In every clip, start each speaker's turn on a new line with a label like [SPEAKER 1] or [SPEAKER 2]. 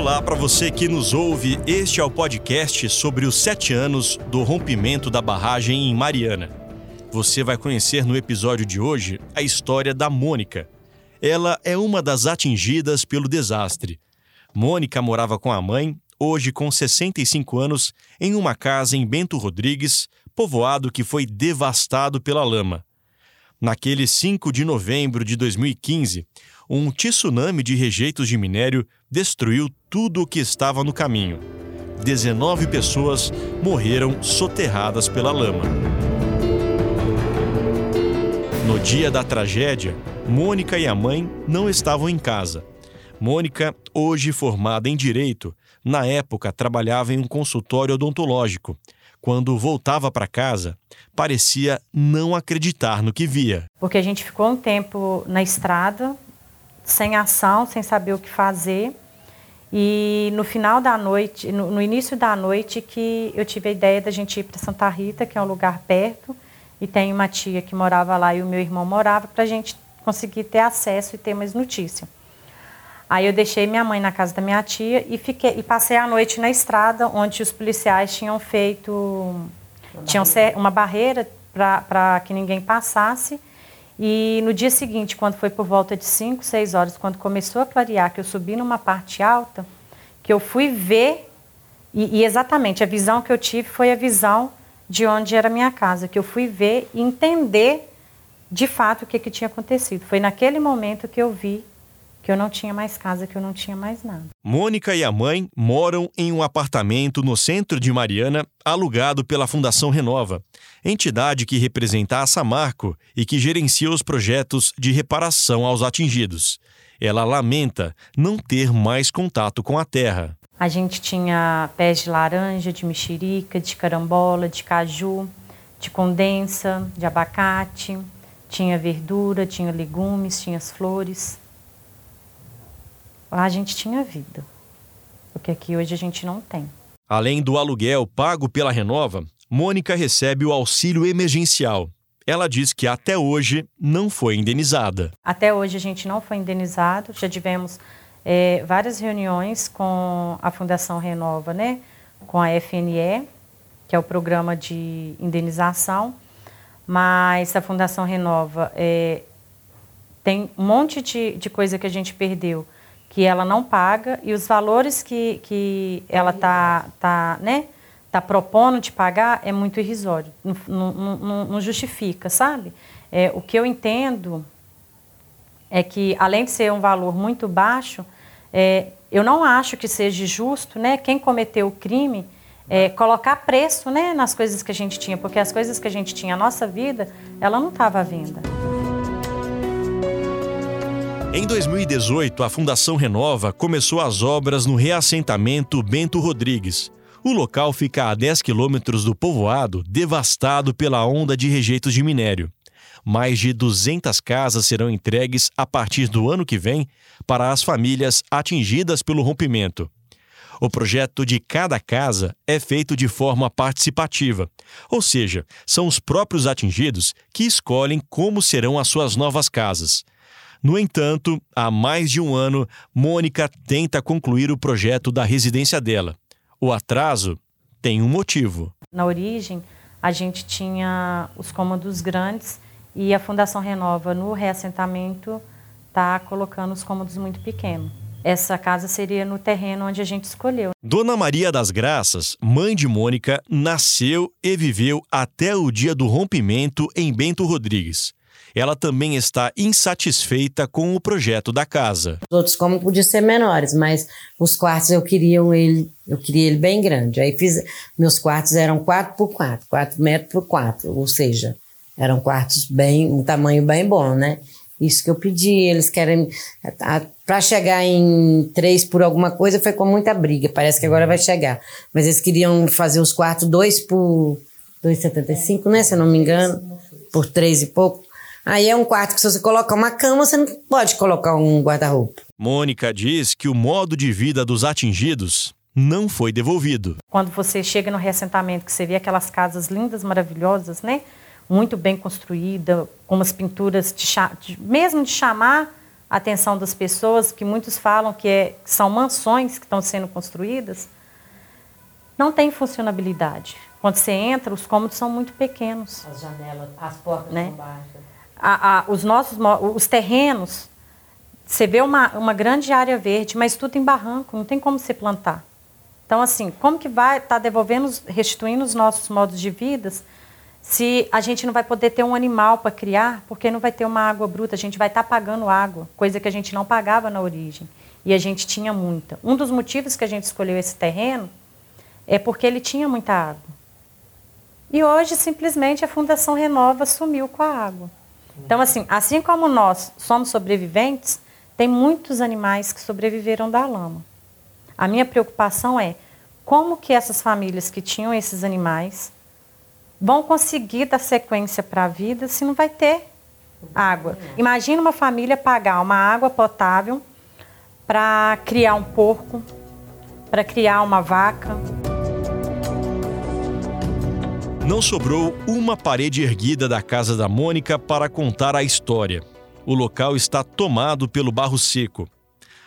[SPEAKER 1] Olá para você que nos ouve. Este é o podcast sobre os sete anos do rompimento da barragem em Mariana. Você vai conhecer no episódio de hoje a história da Mônica. Ela é uma das atingidas pelo desastre. Mônica morava com a mãe, hoje com 65 anos, em uma casa em Bento Rodrigues, povoado que foi devastado pela lama. Naquele 5 de novembro de 2015, um tsunami de rejeitos de minério destruiu tudo o que estava no caminho. 19 pessoas morreram soterradas pela lama. No dia da tragédia, Mônica e a mãe não estavam em casa. Mônica, hoje formada em direito, na época trabalhava em um consultório odontológico. Quando voltava para casa, parecia não acreditar no que via.
[SPEAKER 2] Porque a gente ficou um tempo na estrada, sem ação, sem saber o que fazer. E no final da noite, no, no início da noite, que eu tive a ideia da gente ir para Santa Rita, que é um lugar perto, e tem uma tia que morava lá e o meu irmão morava, para a gente conseguir ter acesso e ter mais notícia. Aí eu deixei minha mãe na casa da minha tia e fiquei e passei a noite na estrada, onde os policiais tinham feito uma tinham barreira, uma barreira para que ninguém passasse. E no dia seguinte, quando foi por volta de 5, 6 horas, quando começou a clarear, que eu subi numa parte alta, que eu fui ver, e, e exatamente a visão que eu tive foi a visão de onde era a minha casa, que eu fui ver e entender de fato o que, que tinha acontecido. Foi naquele momento que eu vi que eu não tinha mais casa, que eu não tinha mais nada.
[SPEAKER 1] Mônica e a mãe moram em um apartamento no centro de Mariana, alugado pela Fundação Renova, entidade que representa a Samarco e que gerencia os projetos de reparação aos atingidos. Ela lamenta não ter mais contato com a terra.
[SPEAKER 2] A gente tinha pés de laranja, de mexerica, de carambola, de caju, de condensa, de abacate, tinha verdura, tinha legumes, tinha as flores. Lá a gente tinha vida, porque aqui hoje a gente não tem.
[SPEAKER 1] Além do aluguel pago pela Renova, Mônica recebe o auxílio emergencial. Ela diz que até hoje não foi indenizada.
[SPEAKER 2] Até hoje a gente não foi indenizado, já tivemos é, várias reuniões com a Fundação Renova, né? com a FNE, que é o programa de indenização, mas a Fundação Renova é, tem um monte de, de coisa que a gente perdeu que ela não paga e os valores que, que ela está tá, né, tá propondo de pagar é muito irrisório, não, não, não, justifica, sabe? É, o que eu entendo é que, além de ser um valor muito baixo, é, eu não acho que seja justo né, quem cometeu o crime é, colocar preço né, nas coisas que a gente tinha, porque as coisas que a gente tinha, a nossa vida, ela não estava à venda.
[SPEAKER 1] Em 2018, a Fundação Renova começou as obras no reassentamento Bento Rodrigues. O local fica a 10 quilômetros do povoado, devastado pela onda de rejeitos de minério. Mais de 200 casas serão entregues a partir do ano que vem para as famílias atingidas pelo rompimento. O projeto de cada casa é feito de forma participativa, ou seja, são os próprios atingidos que escolhem como serão as suas novas casas. No entanto, há mais de um ano, Mônica tenta concluir o projeto da residência dela. O atraso tem um motivo.
[SPEAKER 2] Na origem, a gente tinha os cômodos grandes e a Fundação Renova, no reassentamento, está colocando os cômodos muito pequenos. Essa casa seria no terreno onde a gente escolheu.
[SPEAKER 1] Dona Maria das Graças, mãe de Mônica, nasceu e viveu até o dia do rompimento em Bento Rodrigues ela também está insatisfeita com o projeto da casa.
[SPEAKER 3] Os outros como podiam ser menores, mas os quartos eu queria ele, eu queria ele bem grande. Aí fiz, meus quartos eram 4 por 4, 4 metros por 4, ou seja, eram quartos bem, um tamanho bem bom, né? Isso que eu pedi, eles querem para chegar em três por alguma coisa foi com muita briga, parece que agora vai chegar. Mas eles queriam fazer os quartos dois por 2,75, né, se eu não me engano, por três e pouco. Aí é um quarto que se você colocar uma cama, você não pode colocar um guarda-roupa.
[SPEAKER 1] Mônica diz que o modo de vida dos atingidos não foi devolvido.
[SPEAKER 2] Quando você chega no reassentamento, que você vê aquelas casas lindas, maravilhosas, né? Muito bem construída, com umas pinturas de, de mesmo de chamar a atenção das pessoas, que muitos falam que, é, que são mansões que estão sendo construídas, não tem funcionabilidade. Quando você entra, os cômodos são muito pequenos.
[SPEAKER 3] As janelas, as portas
[SPEAKER 2] Né?
[SPEAKER 3] são baixas.
[SPEAKER 2] A- a- os nossos os terrenos, você vê uma, uma grande área verde, mas tudo em barranco, não tem como você plantar. Então, assim, como que vai estar devolvendo, os- restituindo os nossos modos de vida se a gente não vai poder ter um animal para criar, porque não vai ter uma água bruta, a gente vai estar pagando água, coisa que a gente não pagava na origem. E a gente tinha muita. Um dos motivos que a gente escolheu esse terreno é porque ele tinha muita água. E hoje, simplesmente, a Fundação Renova sumiu com a água. Então, assim, assim como nós somos sobreviventes, tem muitos animais que sobreviveram da lama. A minha preocupação é como que essas famílias que tinham esses animais vão conseguir dar sequência para a vida se não vai ter água. Imagina uma família pagar uma água potável para criar um porco, para criar uma vaca.
[SPEAKER 1] Não sobrou uma parede erguida da casa da Mônica para contar a história. O local está tomado pelo barro seco.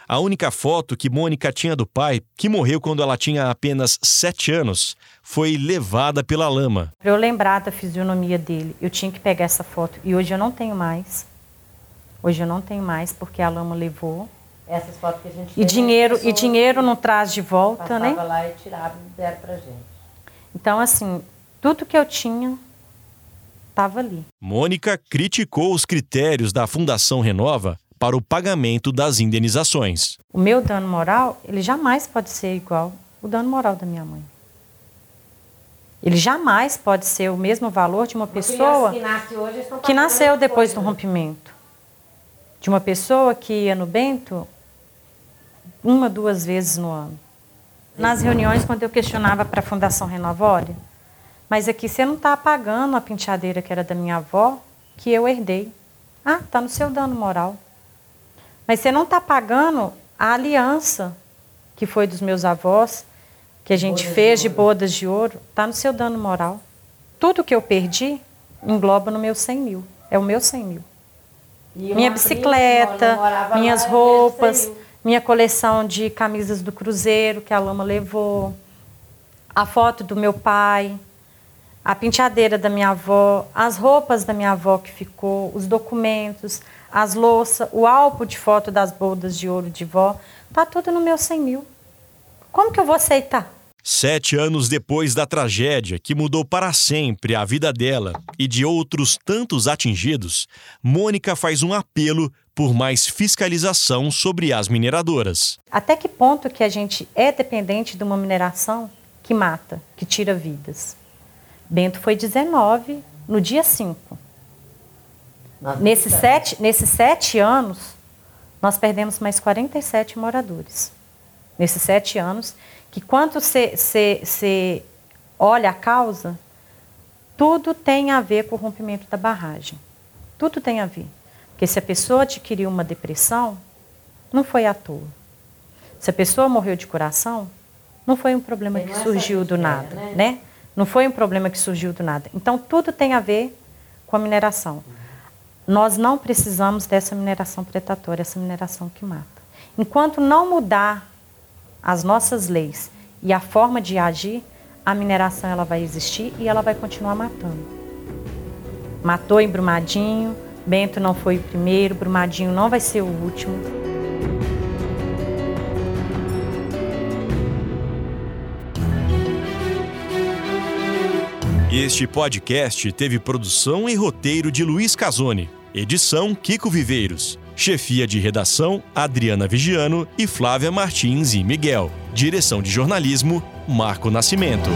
[SPEAKER 1] A única foto que Mônica tinha do pai, que morreu quando ela tinha apenas sete anos, foi levada pela lama.
[SPEAKER 2] Para eu lembrar da fisionomia dele, eu tinha que pegar essa foto. E hoje eu não tenho mais. Hoje eu não tenho mais porque a lama levou.
[SPEAKER 3] Essas fotos que a gente
[SPEAKER 2] E dinheiro, e dinheiro não traz de volta,
[SPEAKER 3] passava
[SPEAKER 2] né?
[SPEAKER 3] lá e tirava e deram pra gente.
[SPEAKER 2] Então, assim, tudo que eu tinha estava ali.
[SPEAKER 1] Mônica criticou os critérios da Fundação Renova para o pagamento das indenizações.
[SPEAKER 2] O meu dano moral, ele jamais pode ser igual o dano moral da minha mãe. Ele jamais pode ser o mesmo valor de uma pessoa
[SPEAKER 3] que nasce hoje,
[SPEAKER 2] que nasceu depois do rompimento. De uma pessoa que ia no Bento uma, duas vezes no ano. Nas reuniões, quando eu questionava para a Fundação Renova, olha, mas aqui você não está pagando a penteadeira que era da minha avó, que eu herdei. Ah, está no seu dano moral. Mas você não está pagando a aliança que foi dos meus avós, que a gente
[SPEAKER 3] Bodas de
[SPEAKER 2] fez de
[SPEAKER 3] ouro.
[SPEAKER 2] bodas de ouro, está no seu dano moral. Tudo que eu perdi engloba no meu 100 mil. É o meu 100 mil. Minha
[SPEAKER 3] prima
[SPEAKER 2] bicicleta,
[SPEAKER 3] lá,
[SPEAKER 2] minhas
[SPEAKER 3] eu
[SPEAKER 2] roupas, minha coleção de camisas do Cruzeiro que a Lama levou, a foto do meu pai, a penteadeira da minha avó, as roupas da minha avó que ficou, os documentos, as louças, o álbum de foto das bodas de ouro de vó, tá tudo no meu 100 mil. Como que eu vou aceitar?
[SPEAKER 1] Sete anos depois da tragédia que mudou para sempre a vida dela e de outros tantos atingidos, Mônica faz um apelo por mais fiscalização sobre as mineradoras.
[SPEAKER 2] Até que ponto que a gente é dependente de uma mineração que mata, que tira vidas? Bento foi 19 no dia 5.
[SPEAKER 3] Nós
[SPEAKER 2] Nesses sete, nesses sete anos, nós perdemos mais 47 moradores. Nesses sete anos, que quando você olha a causa, tudo tem a ver com o rompimento da barragem. Tudo tem a ver. Porque se a pessoa adquiriu uma depressão, não foi à toa. Se a pessoa morreu de coração, não foi um problema que surgiu do nada,
[SPEAKER 3] né?
[SPEAKER 2] né? Não foi um problema que surgiu do nada. Então tudo tem a ver com a mineração. Nós não precisamos dessa mineração predatória, essa mineração que mata. Enquanto não mudar as nossas leis e a forma de agir, a mineração ela vai existir e ela vai continuar matando. Matou em Brumadinho, Bento não foi o primeiro, Brumadinho não vai ser o último.
[SPEAKER 1] Este podcast teve produção e roteiro de Luiz Casoni, edição Kiko Viveiros, chefia de redação Adriana Vigiano e Flávia Martins e Miguel, direção de jornalismo Marco Nascimento.